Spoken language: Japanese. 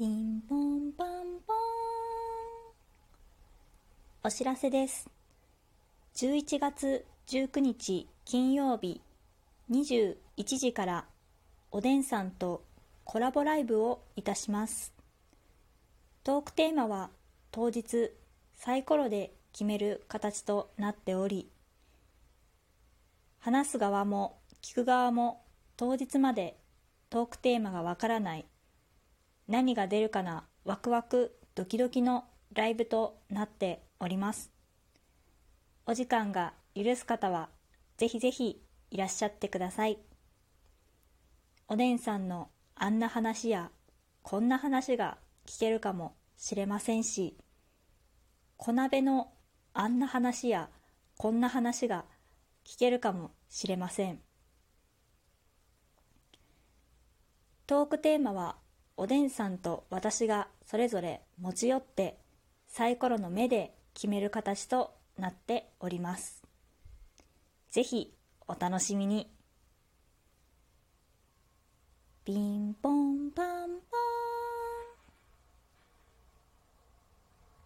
ピンポンパンポン。お知らせです。11月19日金曜日21時からおでんさんとコラボライブをいたします。トークテーマは当日サイコロで決める形となっており、話す側も聞く側も当日までトークテーマがわからない何が出るかな？ワクワクドキドキのライブとなっております。お時間が許す方はぜひぜひいらっしゃってください。おでんさんのあんな話やこんな話が聞けるかもしれませんし小鍋のあんな話やこんな話が聞けるかもしれません。トークテーマはおでんさんと私がそれぞれ持ち寄ってサイコロの目で決める形となっております。ぜひお楽しみに。ピンポ